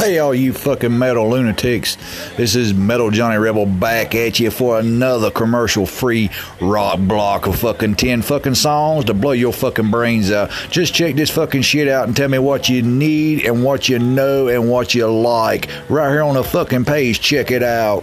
Hey, all you fucking metal lunatics. This is Metal Johnny Rebel back at you for another commercial free rock block of fucking 10 fucking songs to blow your fucking brains out. Just check this fucking shit out and tell me what you need and what you know and what you like. Right here on the fucking page, check it out.